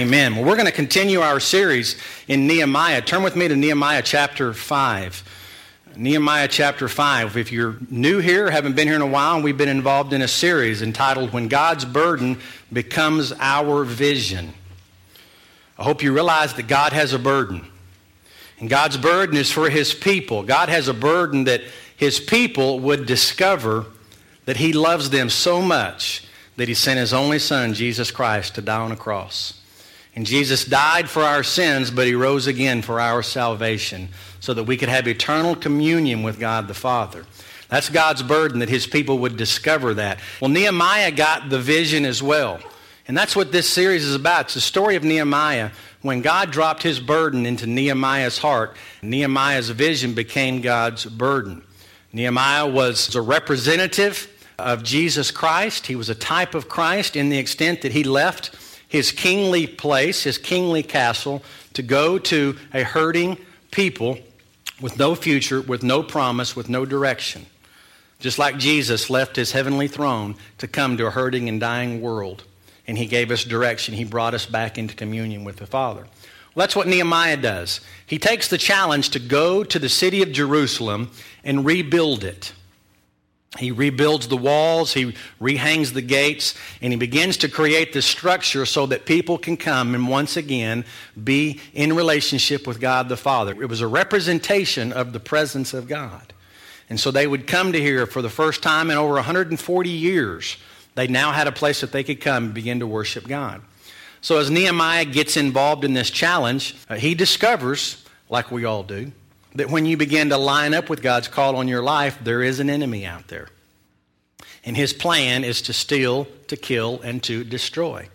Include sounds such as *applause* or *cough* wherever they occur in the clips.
Amen. Well, we're going to continue our series in Nehemiah. Turn with me to Nehemiah chapter 5. Nehemiah chapter 5. If you're new here, haven't been here in a while, we've been involved in a series entitled When God's Burden Becomes Our Vision. I hope you realize that God has a burden. And God's burden is for His people. God has a burden that His people would discover that He loves them so much that He sent His only Son, Jesus Christ, to die on a cross. And Jesus died for our sins, but He rose again for our salvation so that we could have eternal communion with God the Father. That's God's burden that His people would discover that. Well, Nehemiah got the vision as well. And that's what this series is about. It's the story of Nehemiah. When God dropped his burden into Nehemiah's heart, Nehemiah's vision became God's burden. Nehemiah was a representative of Jesus Christ. He was a type of Christ in the extent that he left his kingly place, his kingly castle, to go to a hurting people with no future, with no promise, with no direction. Just like Jesus left his heavenly throne to come to a hurting and dying world and he gave us direction. He brought us back into communion with the Father. Well, that's what Nehemiah does. He takes the challenge to go to the city of Jerusalem and rebuild it. He rebuilds the walls, he rehangs the gates, and he begins to create this structure so that people can come and once again be in relationship with God the Father. It was a representation of the presence of God. And so they would come to here for the first time in over 140 years they now had a place that they could come and begin to worship God. So as Nehemiah gets involved in this challenge, uh, he discovers, like we all do, that when you begin to line up with God's call on your life, there is an enemy out there. And his plan is to steal, to kill, and to destroy.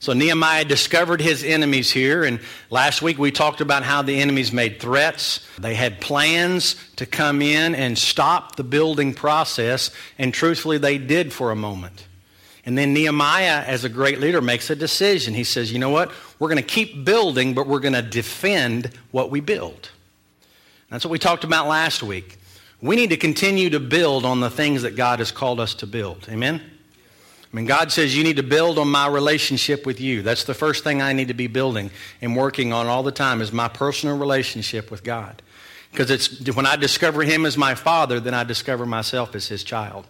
So Nehemiah discovered his enemies here, and last week we talked about how the enemies made threats. They had plans to come in and stop the building process, and truthfully, they did for a moment. And then Nehemiah, as a great leader, makes a decision. He says, You know what? We're going to keep building, but we're going to defend what we build. That's what we talked about last week. We need to continue to build on the things that God has called us to build. Amen? I mean, God says you need to build on my relationship with you. That's the first thing I need to be building and working on all the time is my personal relationship with God. Because it's when I discover Him as my Father, then I discover myself as His child.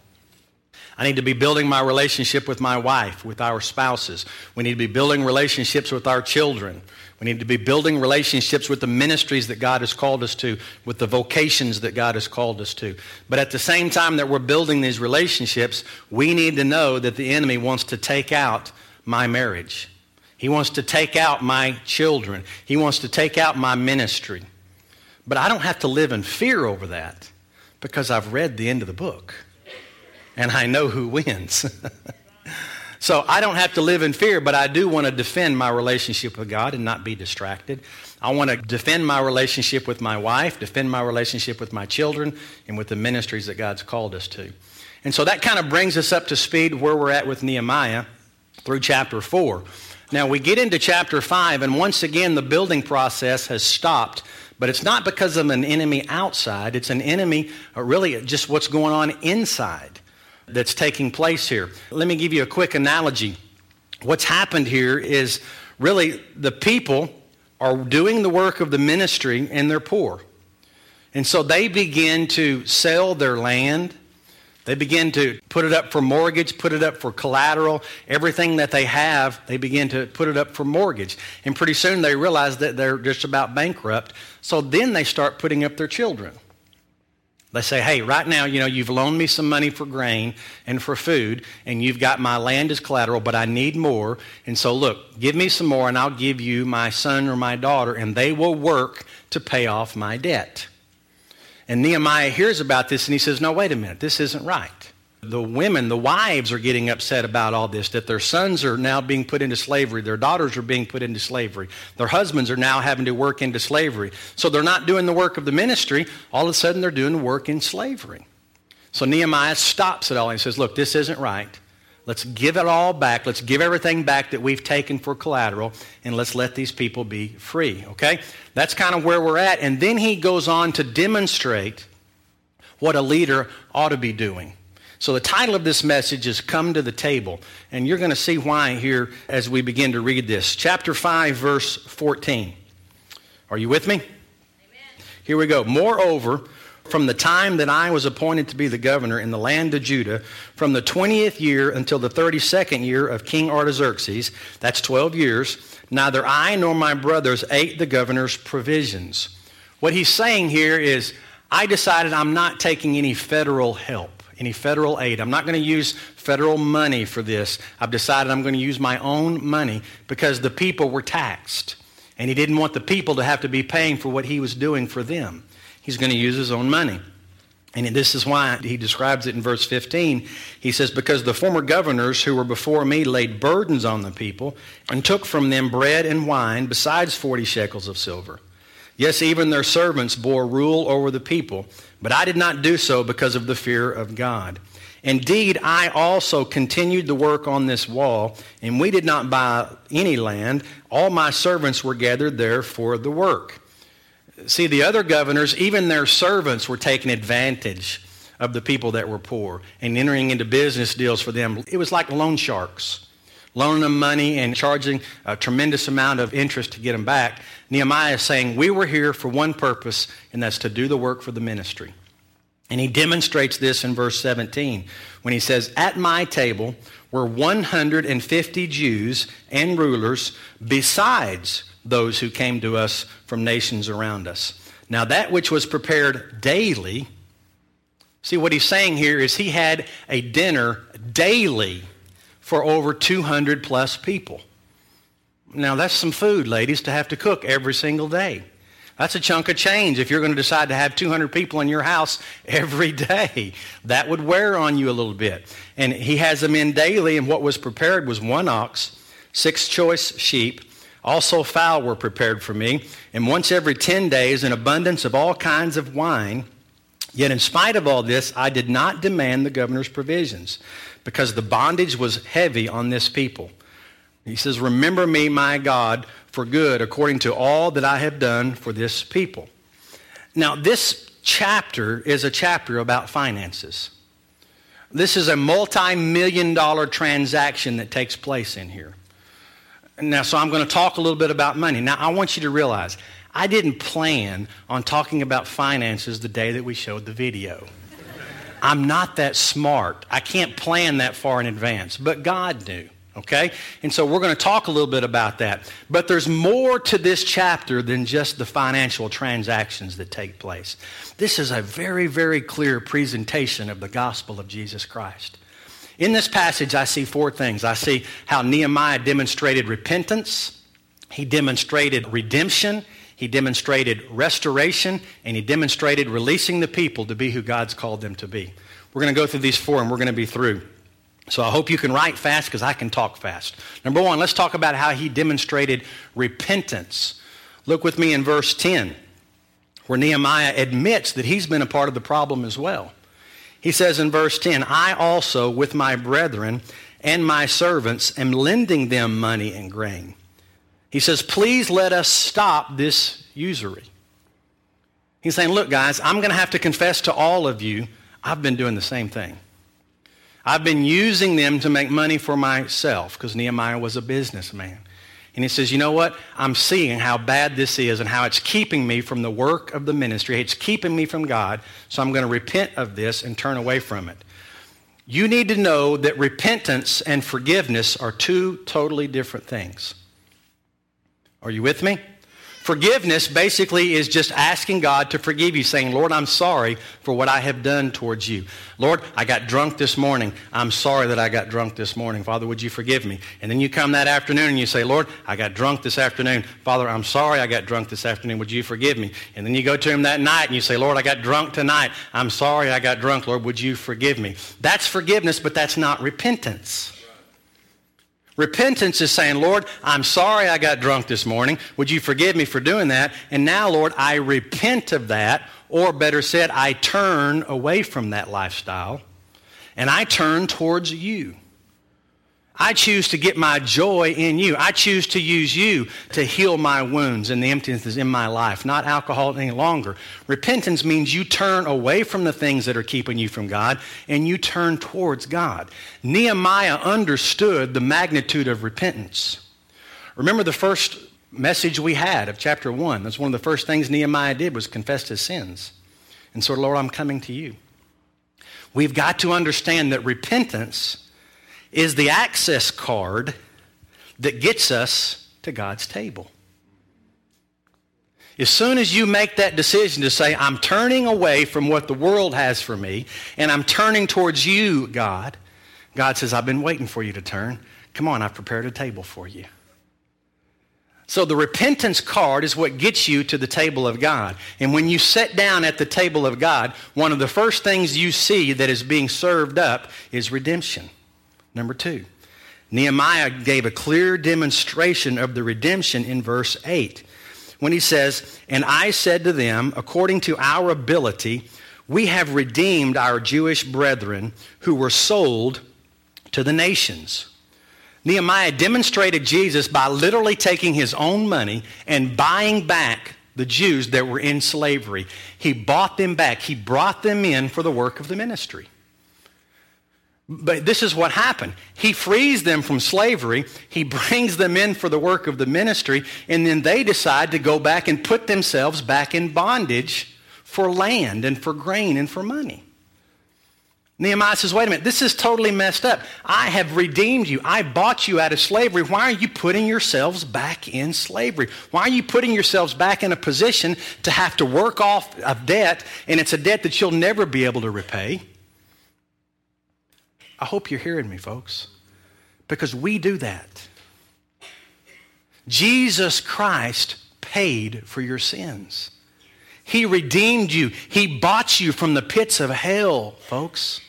I need to be building my relationship with my wife, with our spouses. We need to be building relationships with our children. We need to be building relationships with the ministries that God has called us to, with the vocations that God has called us to. But at the same time that we're building these relationships, we need to know that the enemy wants to take out my marriage. He wants to take out my children. He wants to take out my ministry. But I don't have to live in fear over that because I've read the end of the book and I know who wins. *laughs* So I don't have to live in fear, but I do want to defend my relationship with God and not be distracted. I want to defend my relationship with my wife, defend my relationship with my children, and with the ministries that God's called us to. And so that kind of brings us up to speed where we're at with Nehemiah through chapter 4. Now we get into chapter 5, and once again, the building process has stopped. But it's not because of an enemy outside, it's an enemy, uh, really, just what's going on inside that's taking place here. Let me give you a quick analogy. What's happened here is really the people are doing the work of the ministry and they're poor. And so they begin to sell their land. They begin to put it up for mortgage, put it up for collateral. Everything that they have, they begin to put it up for mortgage. And pretty soon they realize that they're just about bankrupt. So then they start putting up their children. They say, hey, right now, you know, you've loaned me some money for grain and for food, and you've got my land as collateral, but I need more. And so, look, give me some more, and I'll give you my son or my daughter, and they will work to pay off my debt. And Nehemiah hears about this, and he says, no, wait a minute, this isn't right the women, the wives are getting upset about all this, that their sons are now being put into slavery, their daughters are being put into slavery, their husbands are now having to work into slavery. So they're not doing the work of the ministry, all of a sudden they're doing work in slavery. So Nehemiah stops it all and says, Look, this isn't right. Let's give it all back. Let's give everything back that we've taken for collateral, and let's let these people be free. Okay? That's kind of where we're at. And then he goes on to demonstrate what a leader ought to be doing. So, the title of this message is Come to the Table. And you're going to see why here as we begin to read this. Chapter 5, verse 14. Are you with me? Amen. Here we go. Moreover, from the time that I was appointed to be the governor in the land of Judah, from the 20th year until the 32nd year of King Artaxerxes, that's 12 years, neither I nor my brothers ate the governor's provisions. What he's saying here is, I decided I'm not taking any federal help any federal aid. I'm not going to use federal money for this. I've decided I'm going to use my own money because the people were taxed. And he didn't want the people to have to be paying for what he was doing for them. He's going to use his own money. And this is why he describes it in verse 15. He says, Because the former governors who were before me laid burdens on the people and took from them bread and wine besides 40 shekels of silver. Yes, even their servants bore rule over the people, but I did not do so because of the fear of God. Indeed, I also continued the work on this wall, and we did not buy any land. All my servants were gathered there for the work. See, the other governors, even their servants, were taking advantage of the people that were poor and entering into business deals for them. It was like loan sharks loaning them money and charging a tremendous amount of interest to get them back. Nehemiah is saying, We were here for one purpose, and that's to do the work for the ministry. And he demonstrates this in verse 17 when he says, At my table were 150 Jews and rulers besides those who came to us from nations around us. Now, that which was prepared daily, see what he's saying here is he had a dinner daily for over 200 plus people. Now, that's some food, ladies, to have to cook every single day. That's a chunk of change if you're going to decide to have 200 people in your house *laughs* every day. That would wear on you a little bit. And he has them in daily, and what was prepared was one ox, six choice sheep. Also, fowl were prepared for me. And once every 10 days, an abundance of all kinds of wine. Yet, in spite of all this, I did not demand the governor's provisions because the bondage was heavy on this people. He says, Remember me, my God, for good, according to all that I have done for this people. Now, this chapter is a chapter about finances. This is a multi million dollar transaction that takes place in here. Now, so I'm going to talk a little bit about money. Now, I want you to realize I didn't plan on talking about finances the day that we showed the video. I'm not that smart. I can't plan that far in advance, but God knew. Okay? And so we're going to talk a little bit about that. But there's more to this chapter than just the financial transactions that take place. This is a very, very clear presentation of the gospel of Jesus Christ. In this passage, I see four things. I see how Nehemiah demonstrated repentance, he demonstrated redemption, he demonstrated restoration, and he demonstrated releasing the people to be who God's called them to be. We're going to go through these four and we're going to be through. So I hope you can write fast because I can talk fast. Number one, let's talk about how he demonstrated repentance. Look with me in verse 10, where Nehemiah admits that he's been a part of the problem as well. He says in verse 10, I also, with my brethren and my servants, am lending them money and grain he says, Please let us stop this usury. He's saying, Look, guys, I'm going to have to confess to all of you, I've been doing the same thing. I've been using them to make money for myself because Nehemiah was a businessman. And he says, You know what? I'm seeing how bad this is and how it's keeping me from the work of the ministry. It's keeping me from God. So I'm going to repent of this and turn away from it. You need to know that repentance and forgiveness are two totally different things. Are you with me? Forgiveness basically is just asking God to forgive you, saying, Lord, I'm sorry for what I have done towards you. Lord, I got drunk this morning. I'm sorry that I got drunk this morning. Father, would you forgive me? And then you come that afternoon and you say, Lord, I got drunk this afternoon. Father, I'm sorry I got drunk this afternoon. Would you forgive me? And then you go to him that night and you say, Lord, I got drunk tonight. I'm sorry I got drunk. Lord, would you forgive me? That's forgiveness, but that's not repentance. Repentance is saying, Lord, I'm sorry I got drunk this morning. Would you forgive me for doing that? And now, Lord, I repent of that, or better said, I turn away from that lifestyle and I turn towards you. I choose to get my joy in you. I choose to use you to heal my wounds and the emptiness in my life, not alcohol any longer. Repentance means you turn away from the things that are keeping you from God and you turn towards God. Nehemiah understood the magnitude of repentance. Remember the first message we had of chapter 1. That's one of the first things Nehemiah did was confess his sins. And so, Lord, I'm coming to you. We've got to understand that repentance is the access card that gets us to God's table. As soon as you make that decision to say, I'm turning away from what the world has for me, and I'm turning towards you, God, God says, I've been waiting for you to turn. Come on, I've prepared a table for you. So the repentance card is what gets you to the table of God. And when you sit down at the table of God, one of the first things you see that is being served up is redemption. Number two, Nehemiah gave a clear demonstration of the redemption in verse 8 when he says, And I said to them, according to our ability, we have redeemed our Jewish brethren who were sold to the nations. Nehemiah demonstrated Jesus by literally taking his own money and buying back the Jews that were in slavery. He bought them back, he brought them in for the work of the ministry. But this is what happened. He frees them from slavery. He brings them in for the work of the ministry. And then they decide to go back and put themselves back in bondage for land and for grain and for money. Nehemiah says, wait a minute, this is totally messed up. I have redeemed you. I bought you out of slavery. Why are you putting yourselves back in slavery? Why are you putting yourselves back in a position to have to work off a debt, and it's a debt that you'll never be able to repay? I hope you're hearing me, folks, because we do that. Jesus Christ paid for your sins. He redeemed you. He bought you from the pits of hell, folks.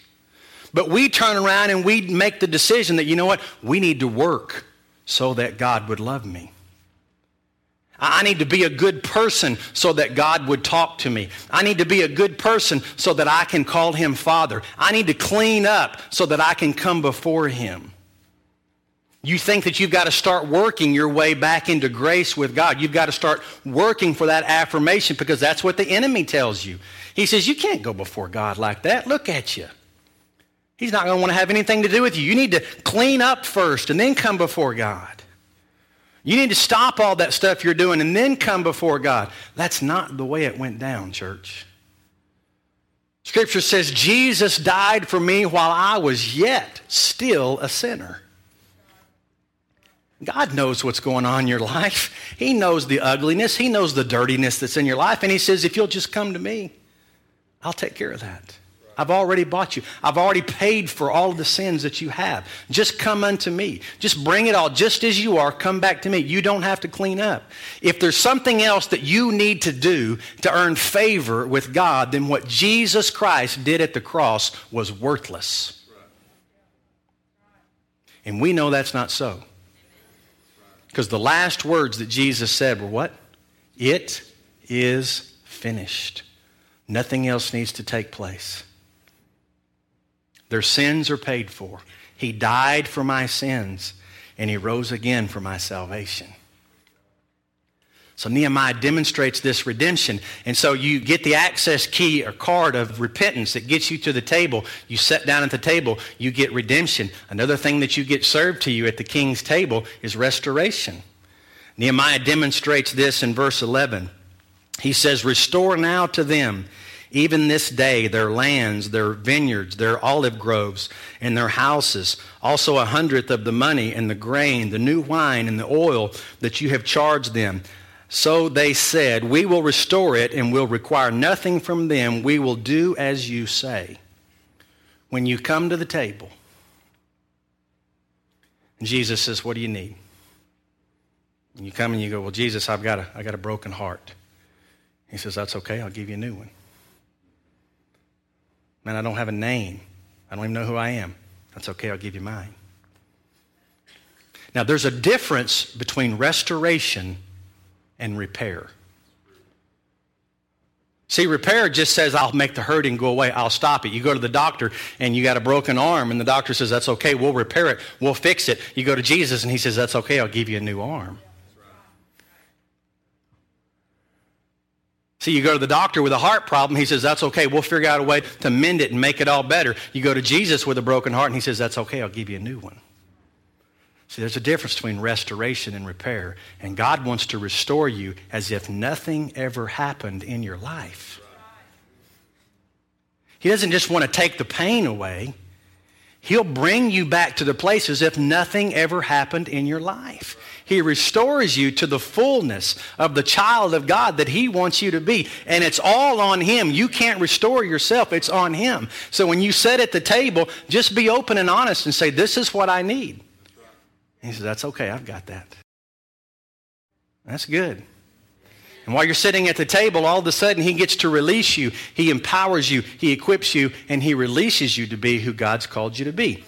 But we turn around and we make the decision that, you know what, we need to work so that God would love me. I need to be a good person so that God would talk to me. I need to be a good person so that I can call him Father. I need to clean up so that I can come before him. You think that you've got to start working your way back into grace with God. You've got to start working for that affirmation because that's what the enemy tells you. He says, You can't go before God like that. Look at you. He's not going to want to have anything to do with you. You need to clean up first and then come before God. You need to stop all that stuff you're doing and then come before God. That's not the way it went down, church. Scripture says Jesus died for me while I was yet still a sinner. God knows what's going on in your life. He knows the ugliness. He knows the dirtiness that's in your life. And He says, if you'll just come to me, I'll take care of that. I've already bought you. I've already paid for all of the sins that you have. Just come unto me. Just bring it all just as you are. Come back to me. You don't have to clean up. If there's something else that you need to do to earn favor with God, then what Jesus Christ did at the cross was worthless. And we know that's not so. Because the last words that Jesus said were what? It is finished. Nothing else needs to take place. Their sins are paid for. He died for my sins, and he rose again for my salvation. So Nehemiah demonstrates this redemption. And so you get the access key or card of repentance that gets you to the table. You sit down at the table, you get redemption. Another thing that you get served to you at the king's table is restoration. Nehemiah demonstrates this in verse 11. He says, Restore now to them even this day, their lands, their vineyards, their olive groves, and their houses, also a hundredth of the money and the grain, the new wine and the oil that you have charged them. So they said, We will restore it and will require nothing from them. We will do as you say. When you come to the table, Jesus says, What do you need? And you come and you go, Well, Jesus, I've got a, I got a broken heart. He says, That's okay. I'll give you a new one. Man, I don't have a name. I don't even know who I am. That's okay, I'll give you mine. Now, there's a difference between restoration and repair. See, repair just says, I'll make the hurting go away. I'll stop it. You go to the doctor and you got a broken arm, and the doctor says, That's okay. We'll repair it. We'll fix it. You go to Jesus and he says, That's okay. I'll give you a new arm. See, you go to the doctor with a heart problem. He says, That's okay. We'll figure out a way to mend it and make it all better. You go to Jesus with a broken heart and he says, That's okay. I'll give you a new one. See, there's a difference between restoration and repair. And God wants to restore you as if nothing ever happened in your life. He doesn't just want to take the pain away, He'll bring you back to the place as if nothing ever happened in your life. He restores you to the fullness of the child of God that He wants you to be. And it's all on Him. You can't restore yourself, it's on Him. So when you sit at the table, just be open and honest and say, This is what I need. He says, That's okay, I've got that. That's good. And while you're sitting at the table, all of a sudden he gets to release you. He empowers you, he equips you, and he releases you to be who God's called you to be.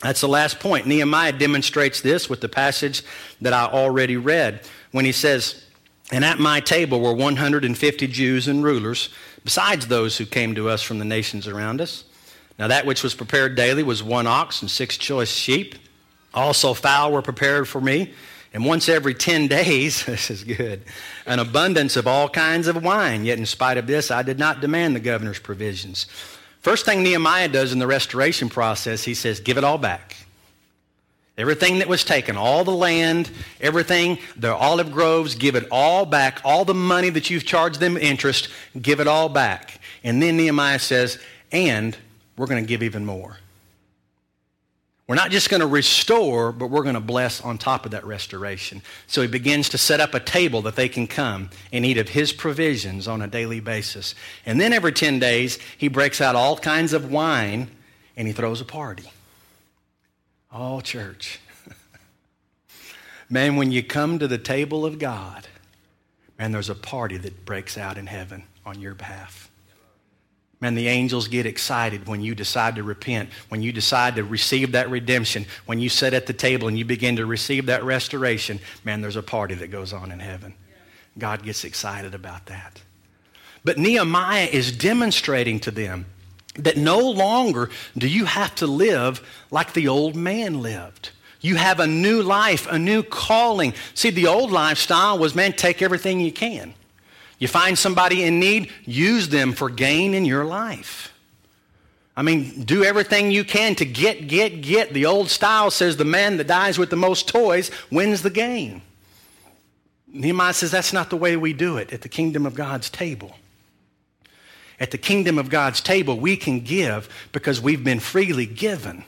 That's the last point. Nehemiah demonstrates this with the passage that I already read when he says, And at my table were 150 Jews and rulers, besides those who came to us from the nations around us. Now that which was prepared daily was one ox and six choice sheep. Also, fowl were prepared for me. And once every 10 days, *laughs* this is good, an abundance of all kinds of wine. Yet, in spite of this, I did not demand the governor's provisions. First thing Nehemiah does in the restoration process, he says, Give it all back. Everything that was taken, all the land, everything, the olive groves, give it all back. All the money that you've charged them interest, give it all back. And then Nehemiah says, And we're going to give even more. We're not just going to restore, but we're going to bless on top of that restoration. So he begins to set up a table that they can come and eat of his provisions on a daily basis. And then every 10 days, he breaks out all kinds of wine and he throws a party. Oh, church. *laughs* man, when you come to the table of God, man, there's a party that breaks out in heaven on your behalf. Man, the angels get excited when you decide to repent, when you decide to receive that redemption, when you sit at the table and you begin to receive that restoration. Man, there's a party that goes on in heaven. God gets excited about that. But Nehemiah is demonstrating to them that no longer do you have to live like the old man lived. You have a new life, a new calling. See, the old lifestyle was, man, take everything you can. You find somebody in need, use them for gain in your life. I mean, do everything you can to get, get, get. The old style says the man that dies with the most toys wins the game. Nehemiah says that's not the way we do it at the kingdom of God's table. At the kingdom of God's table, we can give because we've been freely given.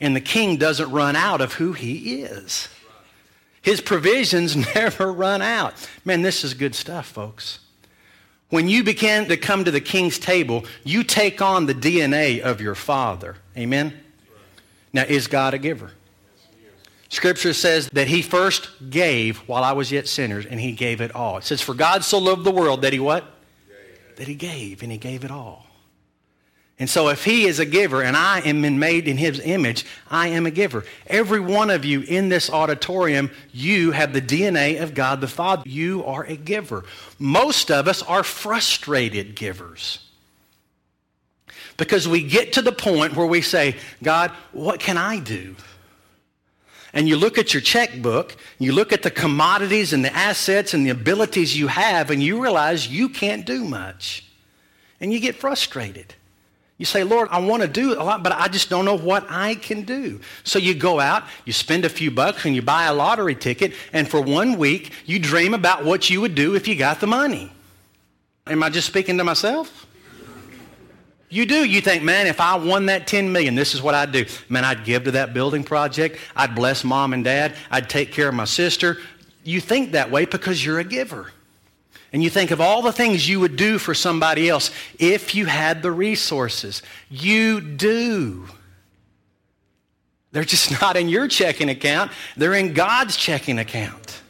And the king doesn't run out of who he is. His provisions *laughs* never run out. Man, this is good stuff, folks. When you begin to come to the king's table, you take on the DNA of your father. Amen? Now, is God a giver? Scripture says that he first gave while I was yet sinners, and he gave it all. It says, For God so loved the world that he what? That he gave, and he gave it all. And so, if he is a giver and I am made in his image, I am a giver. Every one of you in this auditorium, you have the DNA of God the Father. You are a giver. Most of us are frustrated givers. Because we get to the point where we say, God, what can I do? And you look at your checkbook, you look at the commodities and the assets and the abilities you have, and you realize you can't do much. And you get frustrated. You say, Lord, I want to do a lot, but I just don't know what I can do. So you go out, you spend a few bucks, and you buy a lottery ticket, and for one week, you dream about what you would do if you got the money. Am I just speaking to myself? You do. You think, man, if I won that 10 million, this is what I'd do. Man, I'd give to that building project. I'd bless mom and dad. I'd take care of my sister. You think that way because you're a giver and you think of all the things you would do for somebody else if you had the resources. You do. They're just *laughs* not in your checking account, they're in God's checking account.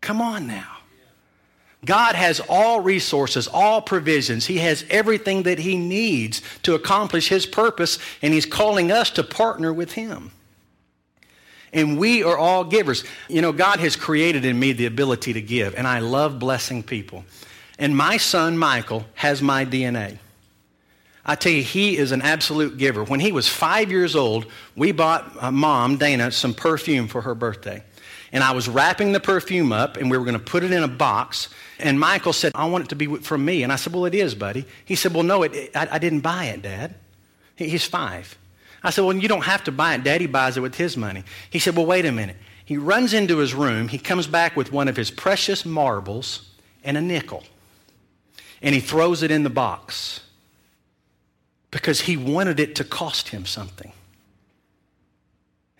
Come on now. God has all resources, all provisions. He has everything that He needs to accomplish His purpose, and He's calling us to partner with Him. And we are all givers. You know, God has created in me the ability to give, and I love blessing people. And my son, Michael, has my DNA. I tell you, he is an absolute giver. When he was five years old, we bought uh, mom, Dana, some perfume for her birthday. And I was wrapping the perfume up, and we were going to put it in a box. And Michael said, I want it to be from me. And I said, Well, it is, buddy. He said, Well, no, it, I, I didn't buy it, Dad. He, he's five. I said, Well, you don't have to buy it. Daddy buys it with his money. He said, Well, wait a minute. He runs into his room. He comes back with one of his precious marbles and a nickel. And he throws it in the box because he wanted it to cost him something.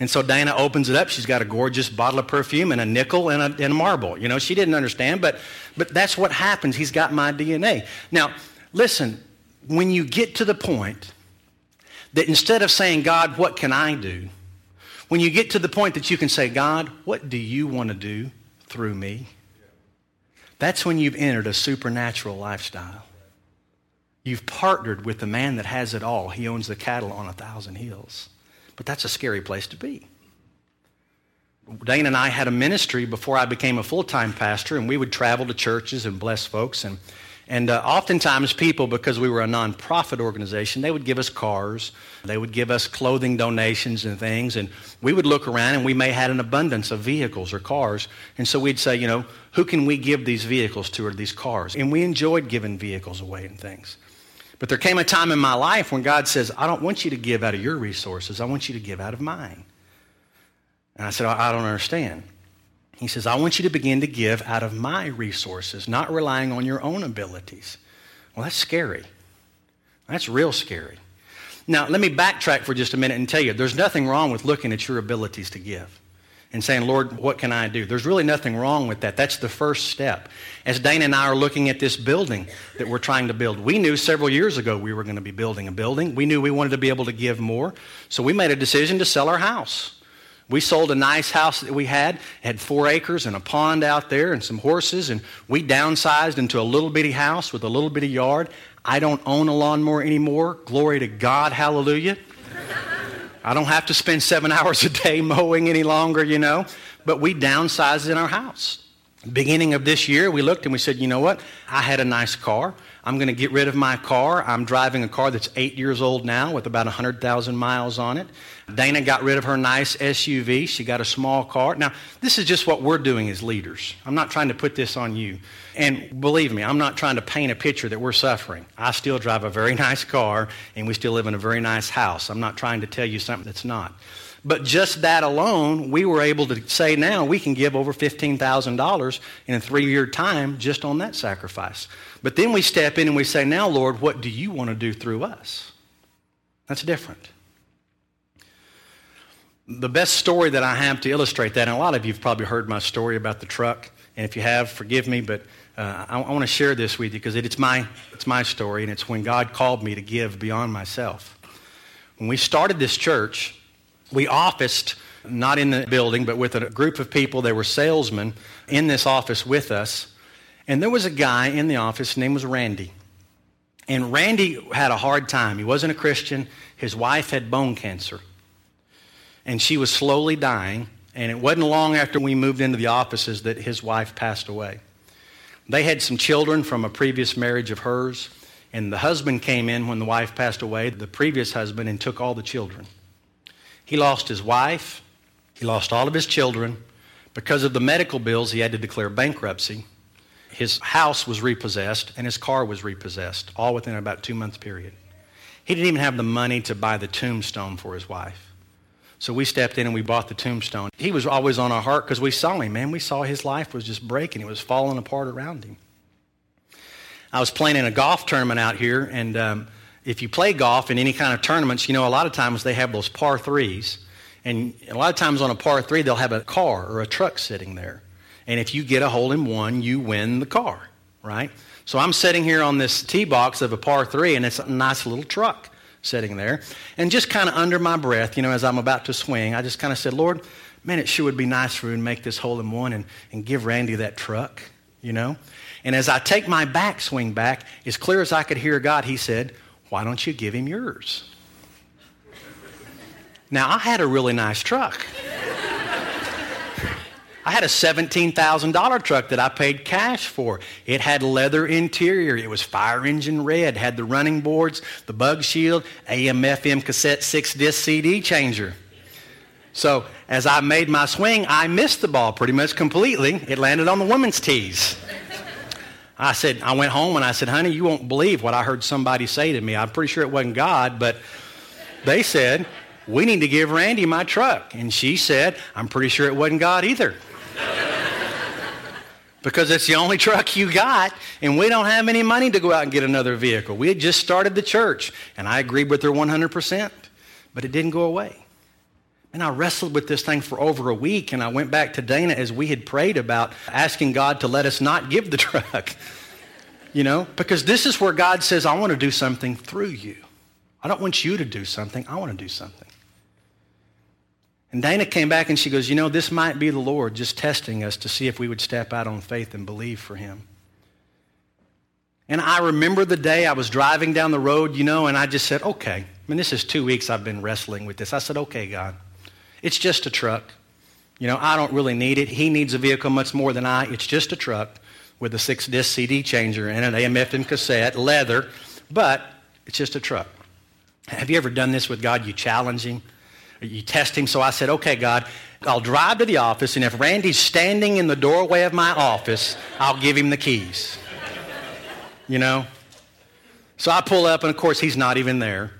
And so Dana opens it up. She's got a gorgeous bottle of perfume and a nickel and a, and a, marble. You know, she didn't understand, but, but that's what happens. He's got my DNA. Now, listen, when you get to the point that instead of saying, God, what can I do? When you get to the point that you can say, God, what do you want to do through me? That's when you've entered a supernatural lifestyle. You've partnered with the man that has it all. He owns the cattle on a thousand hills. But that's a scary place to be. Dana and I had a ministry before I became a full time pastor, and we would travel to churches and bless folks. And, and uh, oftentimes, people, because we were a nonprofit organization, they would give us cars, they would give us clothing donations and things. And we would look around, and we may have an abundance of vehicles or cars. And so we'd say, you know, who can we give these vehicles to or these cars? And we enjoyed giving vehicles away and things. But there came a time in my life when God says, I don't want you to give out of your resources. I want you to give out of mine. And I said, I don't understand. He says, I want you to begin to give out of my resources, not relying on your own abilities. Well, that's scary. That's real scary. Now, let me backtrack for just a minute and tell you there's nothing wrong with looking at your abilities to give and saying, Lord, what can I do? There's really nothing wrong with that. That's the first step. As Dana and I are looking at this building that we're trying to build, we knew several years ago we were going to be building a building. We knew we wanted to be able to give more. So we made a decision to sell our house. We sold a nice house that we had, it had four acres and a pond out there and some horses, and we downsized into a little bitty house with a little bitty yard. I don't own a lawnmower anymore. Glory to God, hallelujah. I don't have to spend seven *laughs* hours a day mowing any longer, you know. But we downsized in our house. Beginning of this year, we looked and we said, you know what? I had a nice car. I'm going to get rid of my car. I'm driving a car that's eight years old now with about 100,000 miles on it. Dana got rid of her nice SUV. She got a small car. Now, this is just what we're doing as leaders. I'm not trying to put this on you. And believe me, I'm not trying to paint a picture that we're suffering. I still drive a very *laughs* nice car and we still live in a very nice house. I'm not trying to tell you something that's not. But just that alone, we were able to say now we can give over $15,000 in a three year time just on that sacrifice. But then we step in and we say, Now, Lord, what do you want to do through us? That's different. The best story that I have to illustrate that, and a lot of you have probably heard my story about the truck, and if you have, forgive me, but uh, I, I want to share this with you because it, it's, my, it's my story, and it's when God called me to give beyond myself. When we started this church, we officed, not in the building, but with a group of people. They were salesmen in this office with us. And there was a guy in the office, his name was Randy. And Randy had a hard time. He wasn't a Christian. His wife had bone cancer. And she was slowly dying. And it wasn't long after we moved into the offices that his wife passed away. They had some children from a previous marriage of hers. And the husband came in when the wife passed away, the previous husband, and took all the children. He lost his wife, he lost all of his children. Because of the medical bills, he had to declare bankruptcy. His house was repossessed and his car was repossessed, all within about two month period. He didn't even have the money to buy the tombstone for his wife. So we stepped in and we bought the tombstone. He was always on our heart because we saw him, man. We saw his life was just breaking, it was falling apart around him. I was playing in a golf tournament out here, and um, if you play golf in any kind of tournaments, you know, a lot of times they have those par threes. And a lot of times on a par three, they'll have a car or a truck sitting there. And if you get a hole in one, you win the car, right? So I'm sitting here on this tee box of a par three, and it's a nice little truck sitting there. And just kind of under my breath, you know, as I'm about to swing, I just kind of said, Lord, man, it sure would be nice for you to make this hole in one and, and give Randy that truck, you know? And as I take my backswing back, as clear as I could hear God, he said, why don't you give him yours? Now, I had a really nice truck. I had a $17,000 truck that I paid cash for. It had leather interior. It was fire engine red, had the running boards, the bug shield, AM FM cassette six disc CD changer. So as I made my swing, I missed the ball pretty much completely. It landed on the woman's tees. I said, I went home and I said, honey, you won't believe what I heard somebody say to me. I'm pretty sure it wasn't God, but they said, we need to give Randy my truck. And she said, I'm pretty sure it wasn't God either. Because it's the only truck you got, and we don't have any money to go out and get another vehicle. We had just started the church, and I agreed with her 100%, but it didn't go away. And I wrestled with this thing for over a week, and I went back to Dana as we had prayed about asking God to let us not give the *laughs* truck. you know, because this is where God says, I want to do something through you. I don't want you to do something, I want to do something. And Dana came back and she goes, You know, this might be the Lord just testing us to see if we would step out on faith and believe for Him. And I remember the day I was driving down the road, you know, and I just said, Okay. I mean, this is two weeks I've been wrestling with this. I said, Okay, God. It's just a truck. You know, I don't really need it. He needs a vehicle much more than I. It's just a truck with a six disc CD changer and an AM FM cassette, leather, but it's just a truck. Have you ever done this with God? You challenge Him, you test Him. So I said, okay, God, I'll drive to the office, and if Randy's standing in the doorway of my office, I'll give him the keys. You know? So I pull up, and of course, he's not even there.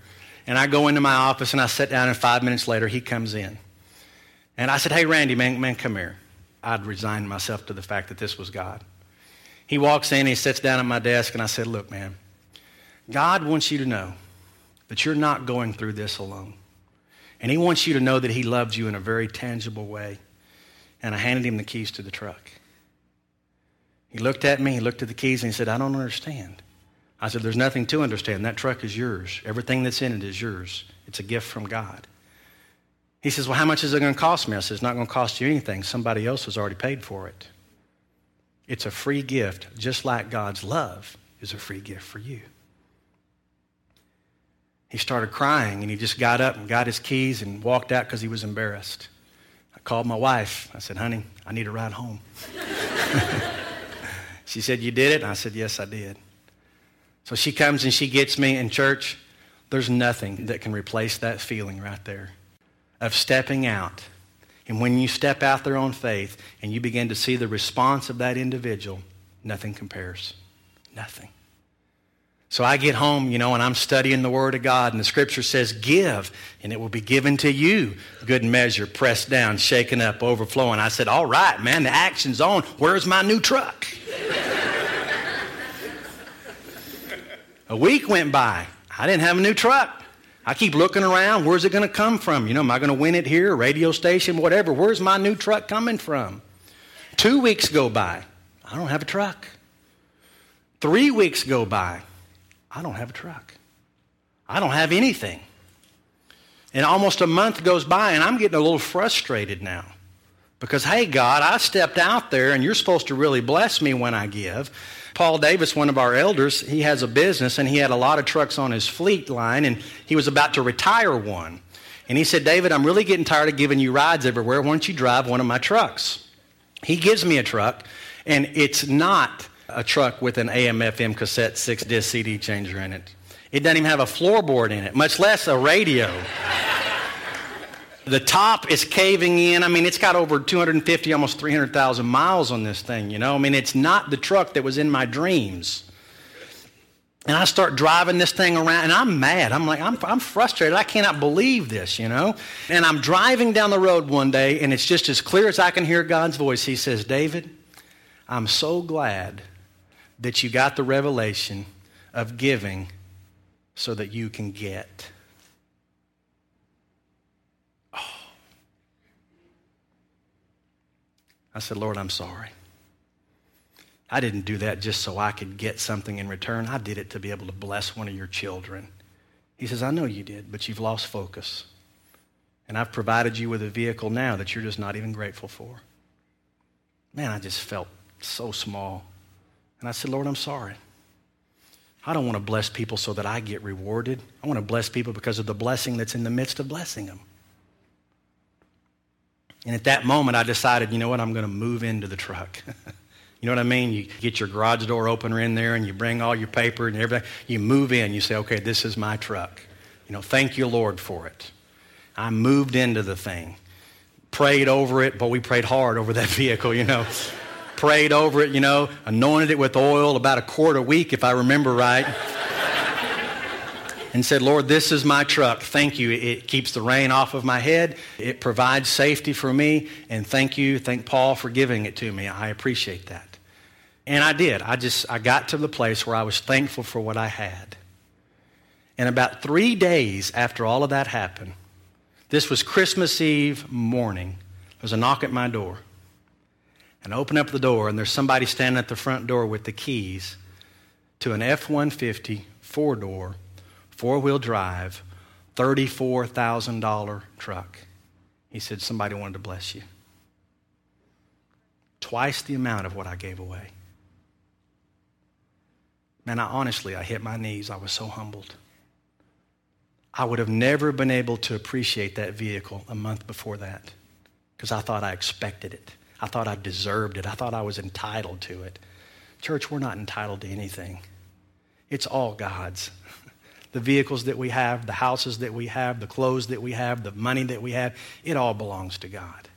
And I go into my office, and I sit down, and five minutes later, he comes in. And I said, Hey, Randy, man, man, come here. I'd resigned myself to the fact that this was God. He walks in, he sits down at my desk, and I said, Look, man, God wants you to know that you're not going through this alone. And he wants you to know that he loves you in a very tangible way. And I handed him the keys to the truck. He looked at me, he looked at the keys, and he said, I don't understand. I said, There's nothing to understand. That truck is yours. Everything that's in it is yours. It's a gift from God. He says, Well, how much is it going to cost me? I said, It's not going to cost you anything. Somebody else has already paid for it. It's a free gift, just like God's love is a free gift for you. He started crying and he just got up and got his keys and walked out because he was embarrassed. I called my wife. I said, Honey, I need a ride home. *laughs* she said, You did it? And I said, Yes, I did. So she comes and she gets me in church. There's nothing that can replace that feeling right there of stepping out. And when you step out there on faith and you begin to see the response of that individual, nothing compares. Nothing. So I get home, you know, and I'm studying the Word of God, and the Scripture says, Give, and it will be given to you. Good measure, pressed down, shaken up, overflowing. I said, All right, man, the action's on. Where's my new truck? a week went by. I didn't have a new truck. I keep looking around. Where's it going to come from? You know, am I going to win it here, radio station, whatever? Where's my new truck coming from? Two weeks go by. I don't have a truck. Three weeks go by. I don't have a truck. I don't have anything. And almost a month goes by, and I'm getting a little frustrated now. Because, hey, God, I stepped out there, and you're supposed to really bless me when I give. Paul Davis, one of our elders, he has a business and he had a lot of trucks on his fleet line and he was about to retire one. And he said, David, I'm really getting tired of giving you rides everywhere. Why don't you drive one of my trucks? He gives me a truck and it's not a truck with an AM FM cassette six disc CD changer in it. It doesn't even have a floorboard in it, much less a radio. The top is caving in. I mean, it's got over 250, almost 300,000 miles on this thing, you know? I mean, it's not the truck that was in my dreams. And I start driving this thing around, and I'm mad. I'm like, I'm, I'm frustrated. I cannot believe this, you know? And I'm driving down the road one day, and it's just as clear as I can hear God's voice. He says, David, I'm so glad that you got the revelation of giving so that you can get. Oh. I said, Lord, I'm sorry. I didn't do that just so I could get something in return. I did it to be able to bless one of your children. He says, I know you did, but you've lost focus. And I've provided you with a vehicle now that you're just not even grateful for. Man, I just felt so small. And I said, Lord, I'm sorry. I don't want to bless people so that I get rewarded. I want to bless people because of the blessing that's in the midst of blessing them. And at that moment, I decided, you know what, I'm going to move into the truck. *laughs* you know what I mean? You get your garage door opener in there and you bring all your paper and everything. You move in. You say, okay, this is my truck. You know, thank you, Lord, for it. I moved into the thing. Prayed over it, but we prayed hard over that *laughs* vehicle, you know. Prayed over it, you know, anointed it with oil about a quart a week, if I remember right and said, Lord, this is my truck. Thank you. It keeps the rain off of my head. It provides safety for me. And thank you. Thank Paul for giving it to me. I appreciate that. And I did. I just, I got to the place where I was thankful for what I had. And about three days after all of that happened, this was Christmas Eve morning, there was a knock at my door. And open up the door, and there's somebody standing at the front door with the keys to an F 150 four door four wheel drive, $34,000 truck. He said, Somebody wanted to bless you. Twice the amount of what I gave away. Man, I honestly, I hit my knees. I was so humbled. I would have never been able to appreciate that vehicle a month before that because I thought I expected it. I thought I deserved it. I thought I was entitled to it. Church, we're not entitled to anything, it's all God's *laughs* the vehicles that we have, the houses that we have, the clothes that we have, the money that we have, it all belongs to God.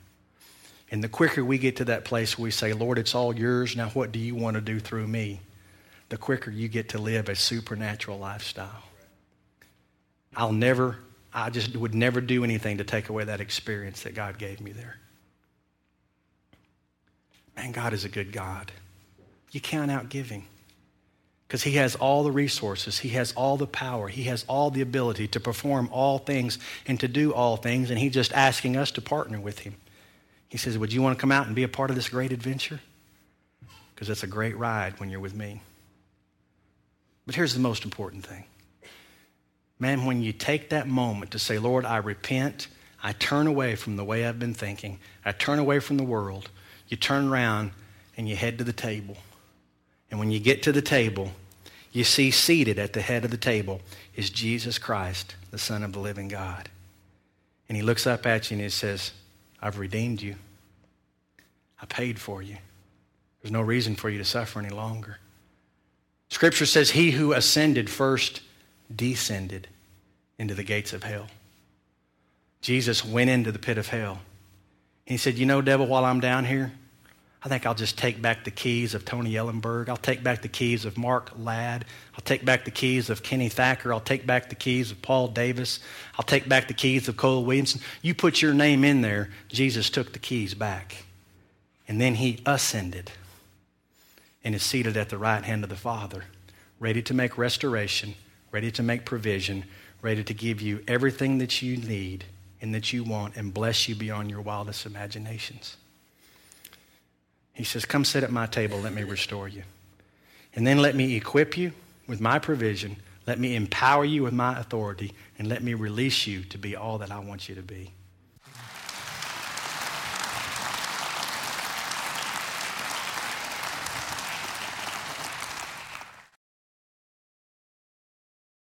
And the quicker we get to that place where we say, Lord, it's all yours, now what do you want to do through me? The quicker you get to live a supernatural lifestyle. I'll never, I just would never do anything to take away that experience that God gave me there. Man, God is a good God. You can't out giving because he has all the resources, he has all the power, he has all the ability to perform all things and to do all things, and he's just asking us to partner with him. He says, Would you want to come out and be a part of this great adventure? Because it's a great ride when you're with me. But here's the most important thing. Man, when you take that moment to say, Lord, I repent, I turn away from the way I've been thinking, I turn away from the world, you turn around and you head to the table. And when you get to the table, you see seated at the head of the table is Jesus Christ, the Son of the living God. And he looks up at you and he says, I've redeemed you. I paid for you. There's no reason for you to suffer any longer. Scripture says, He who ascended first descended into the gates of hell. Jesus went into the pit of hell. He said, You know, devil, while I'm down here, I think I'll just take back the keys of Tony Ellenberg. I'll take back the keys of Mark Ladd. I'll take back the keys of Kenny Thacker. I'll take back the keys of Paul Davis. I'll take back the keys of Cole Williamson. You put your name in there, Jesus took the keys back. And then he ascended and is seated at the right hand of the Father, ready to make restoration, ready to make provision, ready to give you everything that you need and that you want and bless you beyond your wildest imaginations. He says, Come sit at my table, let me restore you. And then let me equip you with my provision, let me empower you with my authority, and let me release you to be all that I want you to be.